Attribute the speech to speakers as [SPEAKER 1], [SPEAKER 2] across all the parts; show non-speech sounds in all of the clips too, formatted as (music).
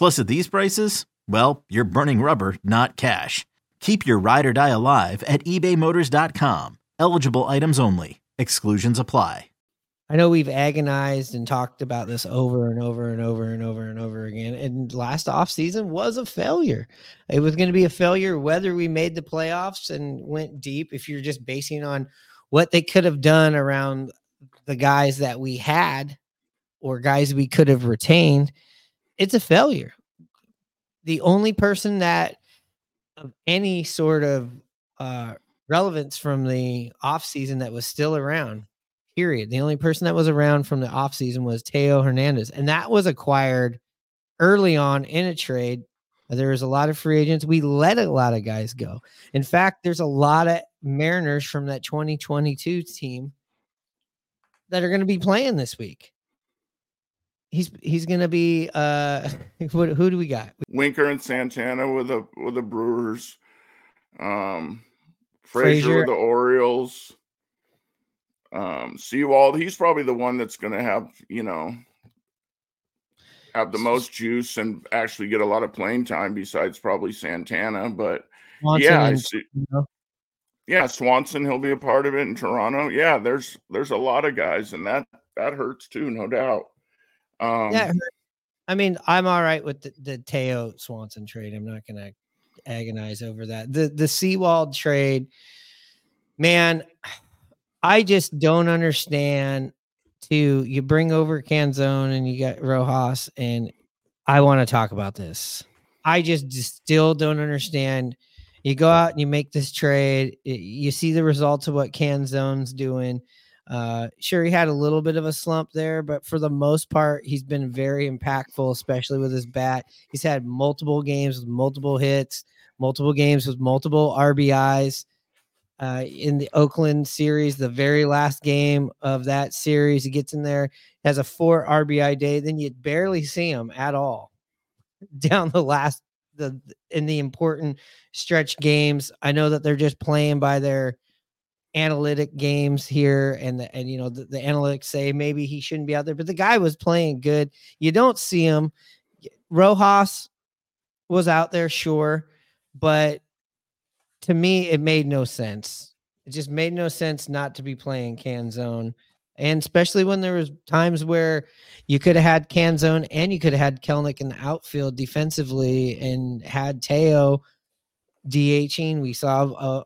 [SPEAKER 1] Plus, at these prices, well, you're burning rubber, not cash. Keep your ride or die alive at ebaymotors.com. Eligible items only. Exclusions apply.
[SPEAKER 2] I know we've agonized and talked about this over and over and over and over and over again. And last offseason was a failure. It was going to be a failure whether we made the playoffs and went deep. If you're just basing on what they could have done around the guys that we had or guys we could have retained, it's a failure. The only person that of any sort of uh, relevance from the offseason that was still around period. The only person that was around from the offseason was Teo Hernandez, and that was acquired early on in a trade. There was a lot of free agents. We let a lot of guys go. In fact, there's a lot of Mariners from that 2022 team that are going to be playing this week. He's he's going to be uh (laughs) who, who do we got?
[SPEAKER 3] Winker and Santana with the with the Brewers. Um Frazier, Frazier. with the Orioles um Sewald, he's probably the one that's going to have, you know, have the most juice and actually get a lot of playing time besides probably Santana, but Swanson yeah, and, see, you know. Yeah, Swanson he'll be a part of it in Toronto. Yeah, there's there's a lot of guys and that that hurts too, no doubt.
[SPEAKER 2] Um Yeah. I mean, I'm all right with the, the Teo Swanson trade. I'm not going to agonize over that. The the Sewald trade, man, I just don't understand. To you bring over Canzone and you get Rojas, and I want to talk about this. I just, just still don't understand. You go out and you make this trade. You see the results of what Canzone's doing. Uh, sure, he had a little bit of a slump there, but for the most part, he's been very impactful, especially with his bat. He's had multiple games with multiple hits, multiple games with multiple RBIs uh, in the Oakland series, the very last game of that series. He gets in there, has a four RBI day, then you barely see him at all (laughs) down the last the in the important stretch games. I know that they're just playing by their analytic games here and the, and you know the, the analytics say maybe he shouldn't be out there but the guy was playing good you don't see him rojas was out there sure but to me, it made no sense. It just made no sense not to be playing Canzone. And especially when there was times where you could have had Canzone and you could have had Kelenic in the outfield defensively and had Teo DHing. We saw uh,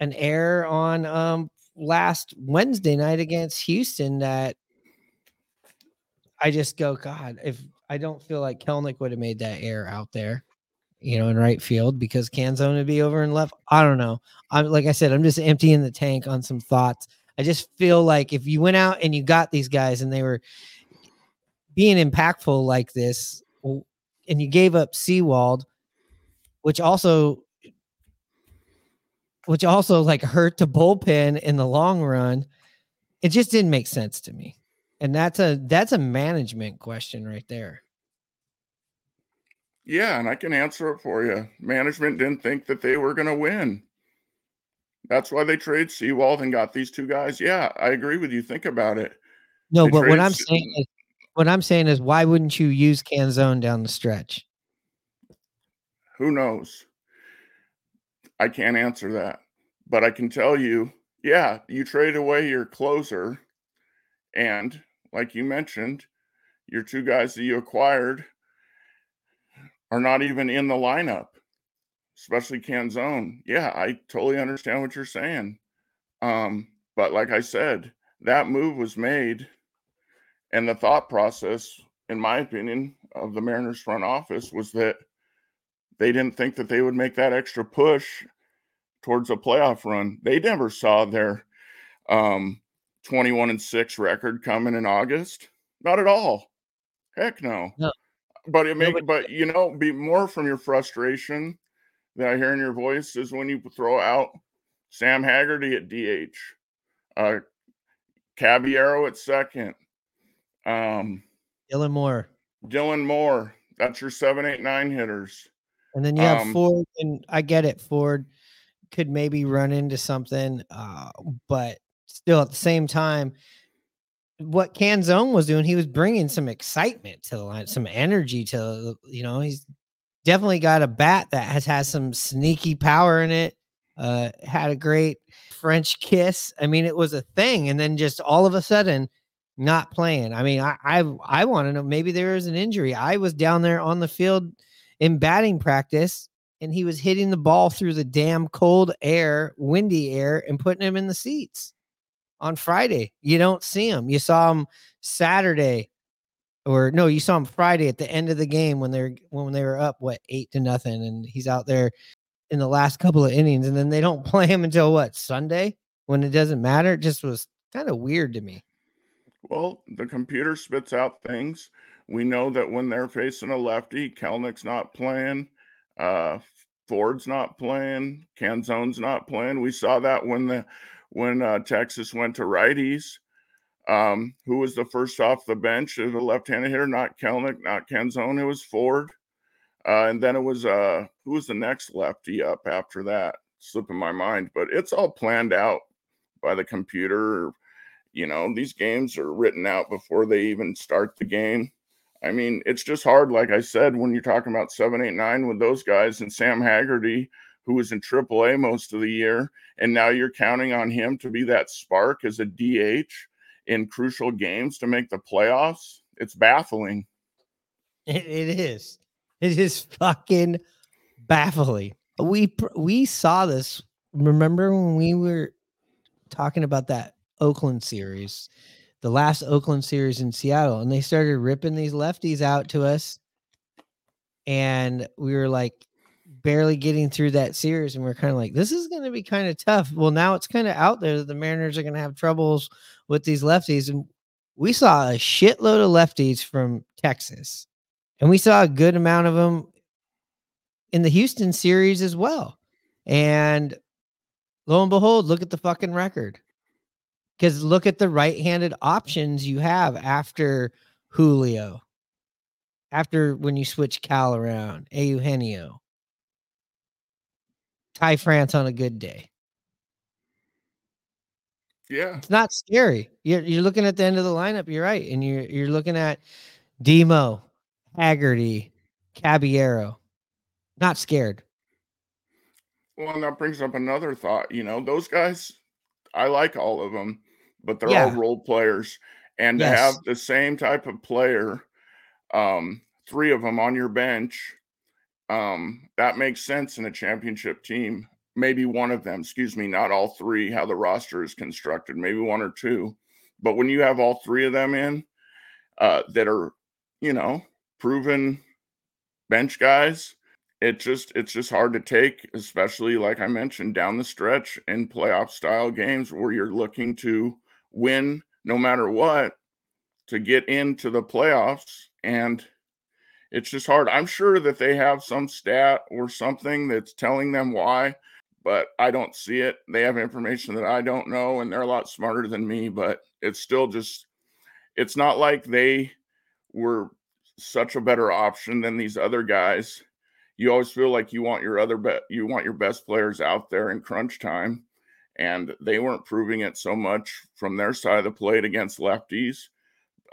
[SPEAKER 2] an error on um, last Wednesday night against Houston that I just go, God, if I don't feel like Kelenic would have made that error out there you know, in right field because Canzone would be over in left. I don't know. I'm like I said, I'm just emptying the tank on some thoughts. I just feel like if you went out and you got these guys and they were being impactful like this, and you gave up Sewald, which also which also like hurt the bullpen in the long run, it just didn't make sense to me. And that's a that's a management question right there.
[SPEAKER 3] Yeah, and I can answer it for you. Management didn't think that they were going to win. That's why they trade Sewald and got these two guys. Yeah, I agree with you. Think about it.
[SPEAKER 2] No, they but what I'm saying is, what I'm saying is, why wouldn't you use Canzone down the stretch?
[SPEAKER 3] Who knows? I can't answer that, but I can tell you, yeah, you trade away your closer, and like you mentioned, your two guys that you acquired are not even in the lineup, especially Canzone. Yeah, I totally understand what you're saying. Um, but like I said, that move was made, and the thought process, in my opinion, of the Mariners front office was that they didn't think that they would make that extra push towards a playoff run. They never saw their um, 21 and 6 record coming in August. Not at all. Heck no. no. But it make no, but, but you know, be more from your frustration that I hear in your voice is when you throw out Sam Haggerty at DH, uh Caballero at second, um
[SPEAKER 2] Dylan Moore.
[SPEAKER 3] Dylan Moore. That's your seven, eight, nine hitters.
[SPEAKER 2] And then you have um, Ford, and I get it. Ford could maybe run into something, uh, but still at the same time, what Canzone was doing, he was bringing some excitement to the line, some energy to you know. He's definitely got a bat that has has some sneaky power in it. Uh, had a great French kiss. I mean, it was a thing, and then just all of a sudden, not playing. I mean, I I, I want to know maybe there is an injury. I was down there on the field in batting practice and he was hitting the ball through the damn cold air, windy air, and putting him in the seats on Friday. You don't see him. You saw him Saturday, or no, you saw him Friday at the end of the game when they're when they were up what eight to nothing, and he's out there in the last couple of innings, and then they don't (laughs) play him until what Sunday when it doesn't matter. It just was kind of weird to me.
[SPEAKER 3] Well, the computer spits out things we know that when they're facing a lefty, Kelenic's not playing, uh, Ford's not playing, Canzone's not playing. We saw that when the when uh, Texas went to righties. Um, who was the first off the bench as a left-handed hitter? Not Kelenic, not Canzone. It was Ford, uh, and then it was uh, who was the next lefty up after that? Slipping my mind, but it's all planned out by the computer. You know, these games are written out before they even start the game. I mean, it's just hard, like I said, when you're talking about seven, eight, nine with those guys and Sam Haggerty, who was in AAA most of the year, and now you're counting on him to be that spark as a DH in crucial games to make the playoffs. It's baffling.
[SPEAKER 2] it, it is. It is fucking baffling. We we saw this. Remember when we were talking about that Oakland series the last Oakland series in Seattle, and they started ripping these lefties out to us. And we were like barely getting through that series, and we are kind of like, this is going to be kind of tough. Well, now it's kind of out there that the Mariners are going to have troubles with these lefties. And we saw a shitload of lefties from Texas, and we saw a good amount of them in the Houston series as well. And lo and behold, look at the fucking record. Because look at the right handed options you have after Julio, after when you switch Cal around, Eugenio, Ty France on a good day.
[SPEAKER 3] Yeah.
[SPEAKER 2] It's not scary. You're, you're looking at the end of the lineup. You're right. And you're, you're looking at Demo, Haggerty, Caballero. Not scared.
[SPEAKER 3] Well, and that brings up another thought. You know, those guys, I like all of them but they're yeah. all role players. And yes. to have the same type of player, um, three of them on your bench, um, that makes sense in a championship team. Maybe one of them, excuse me, not all three, how the roster is constructed, maybe one or two. But when you have all three of them in uh, that are, you know, proven bench guys, it just it's just hard to take, especially like I mentioned down the stretch in playoff style games where you're looking to win no matter what to get into the playoffs. And it's just hard. I'm sure that they have some stat or something that's telling them why, but I don't see it. They have information that I don't know, and they're a lot smarter than me, but it's still just, it's not like they were such a better option than these other guys. You always feel like you want your other bet, you want your best players out there in crunch time and they weren't proving it so much from their side of the plate against lefties.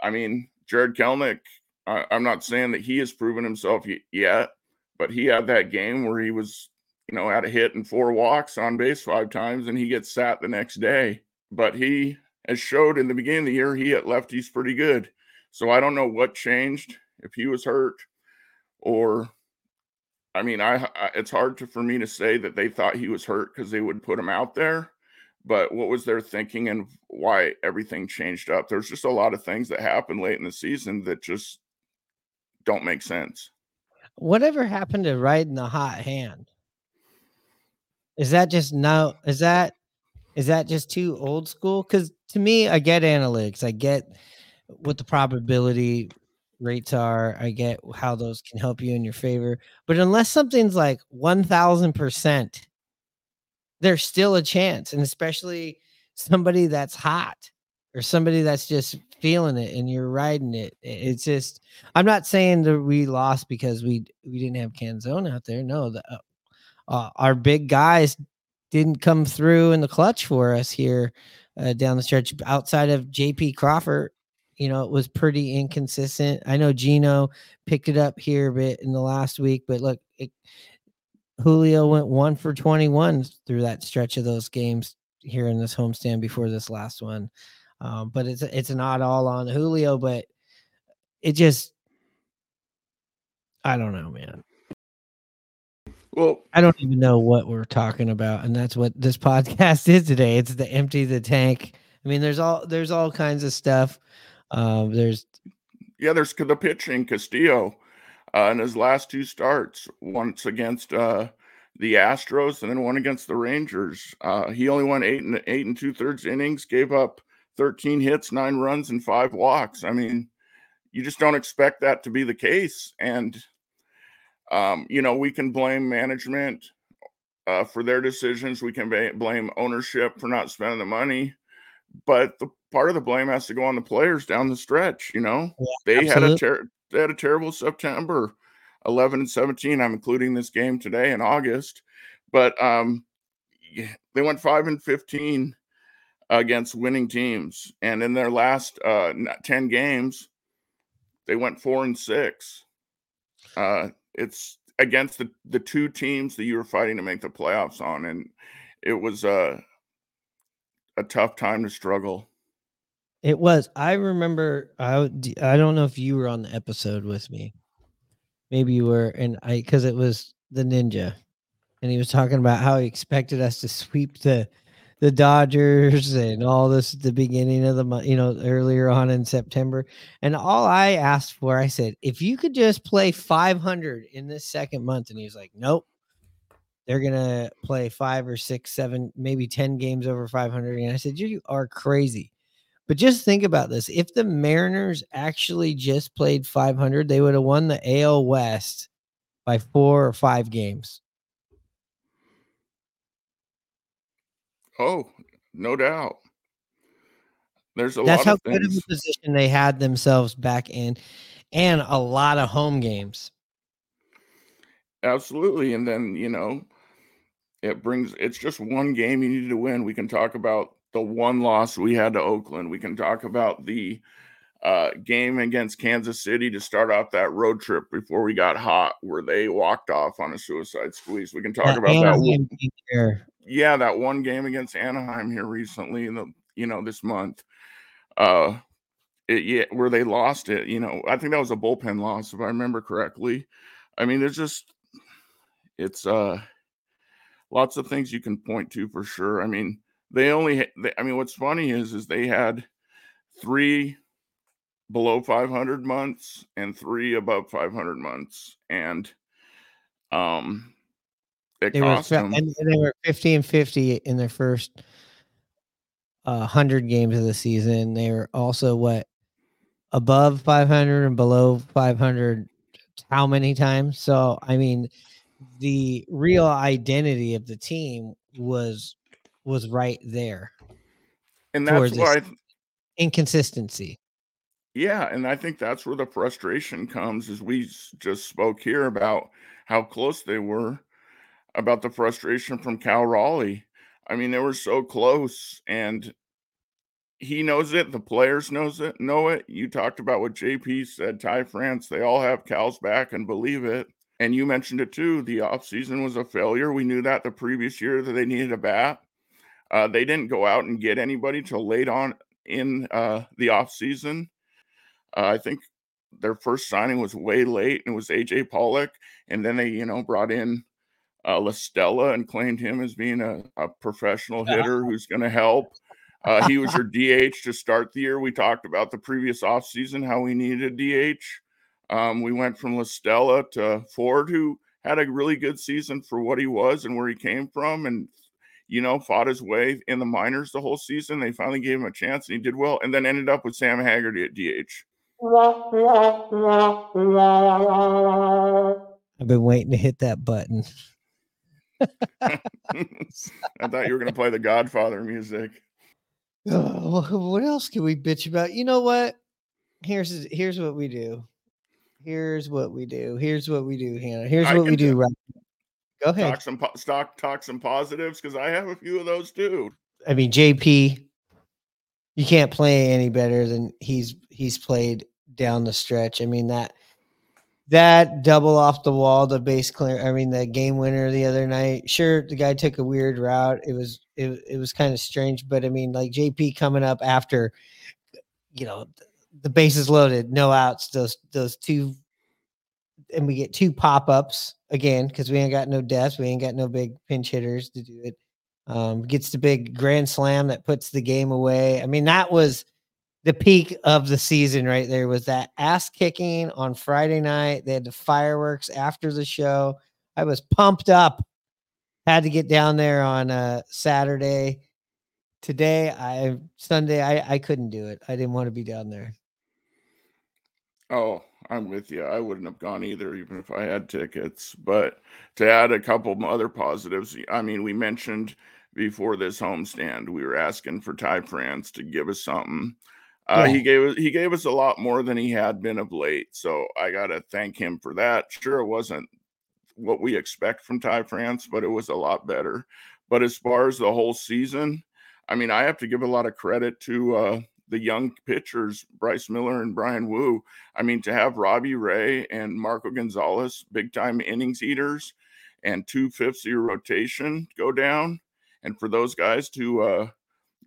[SPEAKER 3] I mean, Jarred Kelenic, I, am not saying that he has proven himself yet, but he had that game where he was, you know, had a hit and four walks on base five times, and he gets sat the next day. But he has showed in the beginning of the year he hit lefties pretty good. So I don't know what changed if he was hurt or I mean, I, I, it's hard to, for me to say that they thought he was hurt because they would put him out there but what was their thinking and why everything changed up? There's just a lot of things that happened late in the season that just don't make sense.
[SPEAKER 2] Whatever happened to riding the hot hand? Is that just no? Is that is that just too old school? Because to me, I get analytics. I get what the probability rates are. I get how those can help you in your favor. But unless something's like one thousand percent there's still a chance. And especially somebody that's hot or somebody that's just feeling it and you're riding it. It's just, I'm not saying that we lost because we we didn't have Canzone out there. No, the, uh, uh, our big guys didn't come through in the clutch for us here uh, down the stretch. Outside of JP Crawford, you know, it was pretty inconsistent. I know Gino picked it up here a bit in the last week, but look, it, Julio went one for 21 through that stretch of those games here in this homestand before this last one. Um, but it's it's not all on Julio, but it just I don't know, man.
[SPEAKER 3] Well,
[SPEAKER 2] I don't even know what we're talking about, and that's what this (laughs) podcast is today. It's the empty the tank. I mean, there's all there's all kinds of stuff. Um, there's
[SPEAKER 3] yeah, there's the pitching Castillo uh, in his last two starts, once against uh, the Astros and then one against the Rangers. Uh, he only won eight and eight and two thirds innings, gave up 13 hits, nine runs, and five walks. I mean, you just don't expect that to be the case. And um, you know, we can blame management uh, for their decisions. We can ba- blame ownership for not spending the money, but the part of the blame has to go on the players down the stretch. You know, yeah, they absolutely. had a ter- had a terrible September, 11 and 17. I'm including this game today in August, but um, they went five and 15 against winning teams, and in their last uh, 10 games, they went four and six. Uh, it's against the the two teams that you were fighting to make the playoffs on, and it was a a tough time to struggle.
[SPEAKER 2] It was. I remember. I I don't know if you were on the episode with me. Maybe you were, and I because it was the ninja, and he was talking about how he expected us to sweep the the Dodgers and all this at the beginning of the month, you know, earlier on in September. And all I asked for, I said, if you could just play 500 in this second month, and he was like, nope. They're gonna play five or six, seven, maybe 10 games over 500. And I said, You are crazy. But just think about this. If the Mariners actually just played 500, they would have won the AL West by four or five games.
[SPEAKER 3] Oh, no doubt. There's a
[SPEAKER 2] That's
[SPEAKER 3] how
[SPEAKER 2] good of a position they had themselves back in, and a lot of home games.
[SPEAKER 3] Absolutely. And then, you know, it brings it's just one game you need to win. We can talk about the one loss we had to Oakland. We can talk about the uh, game against Kansas City to start off that road trip before we got hot, where they walked off on a suicide squeeze. We can talk about Anaheim that. Here. Yeah, that one game against Anaheim here recently, in the you know this month, uh, it, yeah, where they lost it. You know, I think that was a bullpen loss if I remember correctly. I mean, there's just it's uh lots of things you can point to for sure. I mean, they only they, i mean what's funny is is they had three below 500 months and three above 500 months and um it
[SPEAKER 2] they
[SPEAKER 3] cost
[SPEAKER 2] were,
[SPEAKER 3] them
[SPEAKER 2] and they were 50 and 50 in their first uh, 100 games of the season. They were also what above 500 and below 500 how many times? So i mean the real identity of the team was was right there.
[SPEAKER 3] And that's why
[SPEAKER 2] inconsistency.
[SPEAKER 3] Yeah, and I think that's where the frustration comes as we just spoke here about how close they were about the frustration from Cal Raleigh. I mean, they were so close, and he knows it. The players knows it, know it. You talked about what JP said. Ty France, they all have Cal's back and believe it. And you mentioned it too. The offseason was a failure. We knew that the previous year that they needed a bat. Uh, they didn't go out and get anybody till late on in uh, the offseason. Uh, I think their first signing was way late and it was AJ Pollock. And then they, you know, brought in uh, La Stella and claimed him as being a, a professional hitter who's going to help. (laughs) Uh, he was your DH to start the year. We talked about the previous offseason, how we needed a DH. Um, we went from La Stella to Ford, who had a really good season for what he was and where he came from, and you know, fought his way in the minors the whole season. They finally gave him a chance, and he did well. And then ended up with Sam Haggerty at DH. (laughs)
[SPEAKER 2] I've been waiting to hit that button. (laughs)
[SPEAKER 3] I thought you were going to play the Godfather music. (laughs)
[SPEAKER 2] Oh, what else can we bitch about? You know what? Here's here's what we do. Here's what we do. Here's what we do, Hannah. Here's what we do. Right. Go ahead.
[SPEAKER 3] Talk some stock. Talk some positives because I have a few of those too.
[SPEAKER 2] I mean, JP, you can't play any better than he's he's played down the stretch. I mean that that double off the wall, the base clear. I mean, the game winner the other night. Sure, the guy took a weird route. It was it, it was kind of strange, but I mean, like JP coming up after, you know, the bases loaded, no outs. Those those two, and we get two pop ups again because we ain't got no deaths. We ain't got no big pinch hitters to do it. Um, gets the big grand slam that puts the game away. I mean, that was the peak of the season right there was that ass kicking on Friday night. They had the fireworks after the show. I was pumped up. Had to get down there on uh, Saturday. Today, I Sunday, I I couldn't do it. I didn't want to be down there.
[SPEAKER 3] Oh, I'm with you. I wouldn't have gone either, even if I had tickets. But to add a couple other positives, I mean, we mentioned before this homestand, we were asking for Ty France to give us something. Uh, yeah. He gave he gave us a lot more than he had been of late, so I got to thank him for that. Sure, it wasn't what we expect from Ty France, but it was a lot better. But as far as the whole season, I mean, I have to give a lot of credit to uh, the young pitchers, Bryce Miller and Bryan Woo. I mean, to have Robbie Ray and Marco Gonzales, big time innings eaters, and two fifths of your rotation go down, and for those guys to uh,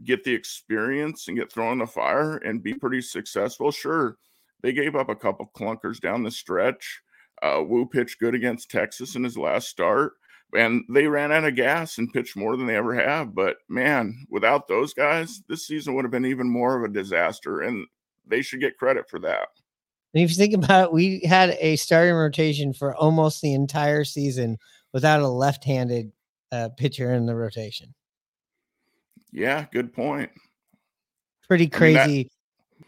[SPEAKER 3] get the experience and get thrown in the fire and be pretty successful. Sure, they gave up a couple clunkers down the stretch. Uh, Woo pitched good against Texas in his last start, and they ran out of gas and pitched more than they ever have. But man, without those guys, this season would have been even more of a disaster, and they should get credit for that.
[SPEAKER 2] And if you think (laughs) about it, we had a starting rotation for almost the entire season without a left-handed uh, pitcher in the rotation.
[SPEAKER 3] Yeah, good point.
[SPEAKER 2] Pretty crazy. I mean,
[SPEAKER 3] that,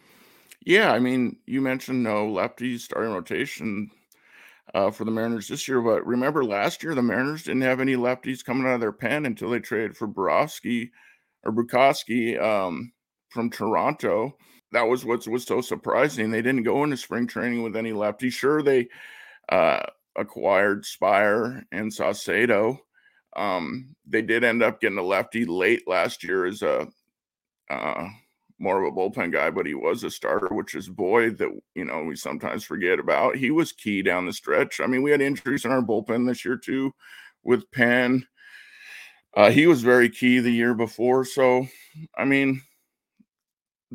[SPEAKER 3] yeah, I mean, you mentioned no lefty starting rotation uh, for the Mariners this year, but remember last year the Mariners didn't have any lefties coming out of their pen until they traded for Borowski or Bukowski um, from Toronto. That was what was so surprising. They didn't go into spring training with any lefties. Sure, they uh, acquired Speier and Saucedo, um, they did end up getting a lefty late last year as a uh, more of a bullpen guy, but he was a starter, which is Boyd that you know we sometimes forget about. He was key down the stretch. I mean, we had injuries in our bullpen this year too, with Penn. Uh, he was very key the year before, so I mean,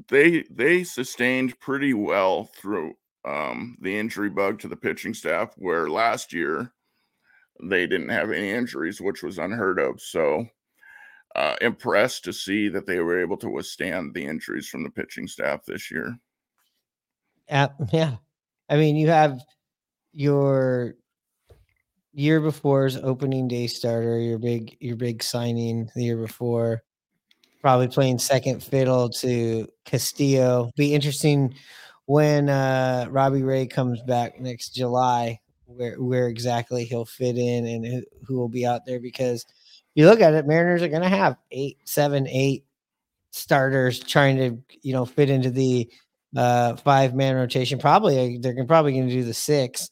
[SPEAKER 3] they they sustained pretty well through um, the injury bug to the pitching staff. Where last year they didn't have any injuries, which was unheard of. So, uh, impressed to see that they were able to withstand the injuries from the pitching staff this year.
[SPEAKER 2] Uh, yeah. I mean, you have your year before's opening day starter, your big your big signing the year before, probably playing second fiddle to Castillo. Be interesting when uh Robbie Ray comes back next July where where exactly he'll fit in and who, who will be out there because you look at it, Mariners are going to have eight, seven, eight starters trying to you know fit into the uh, five man rotation. Probably they're probably going to do the six.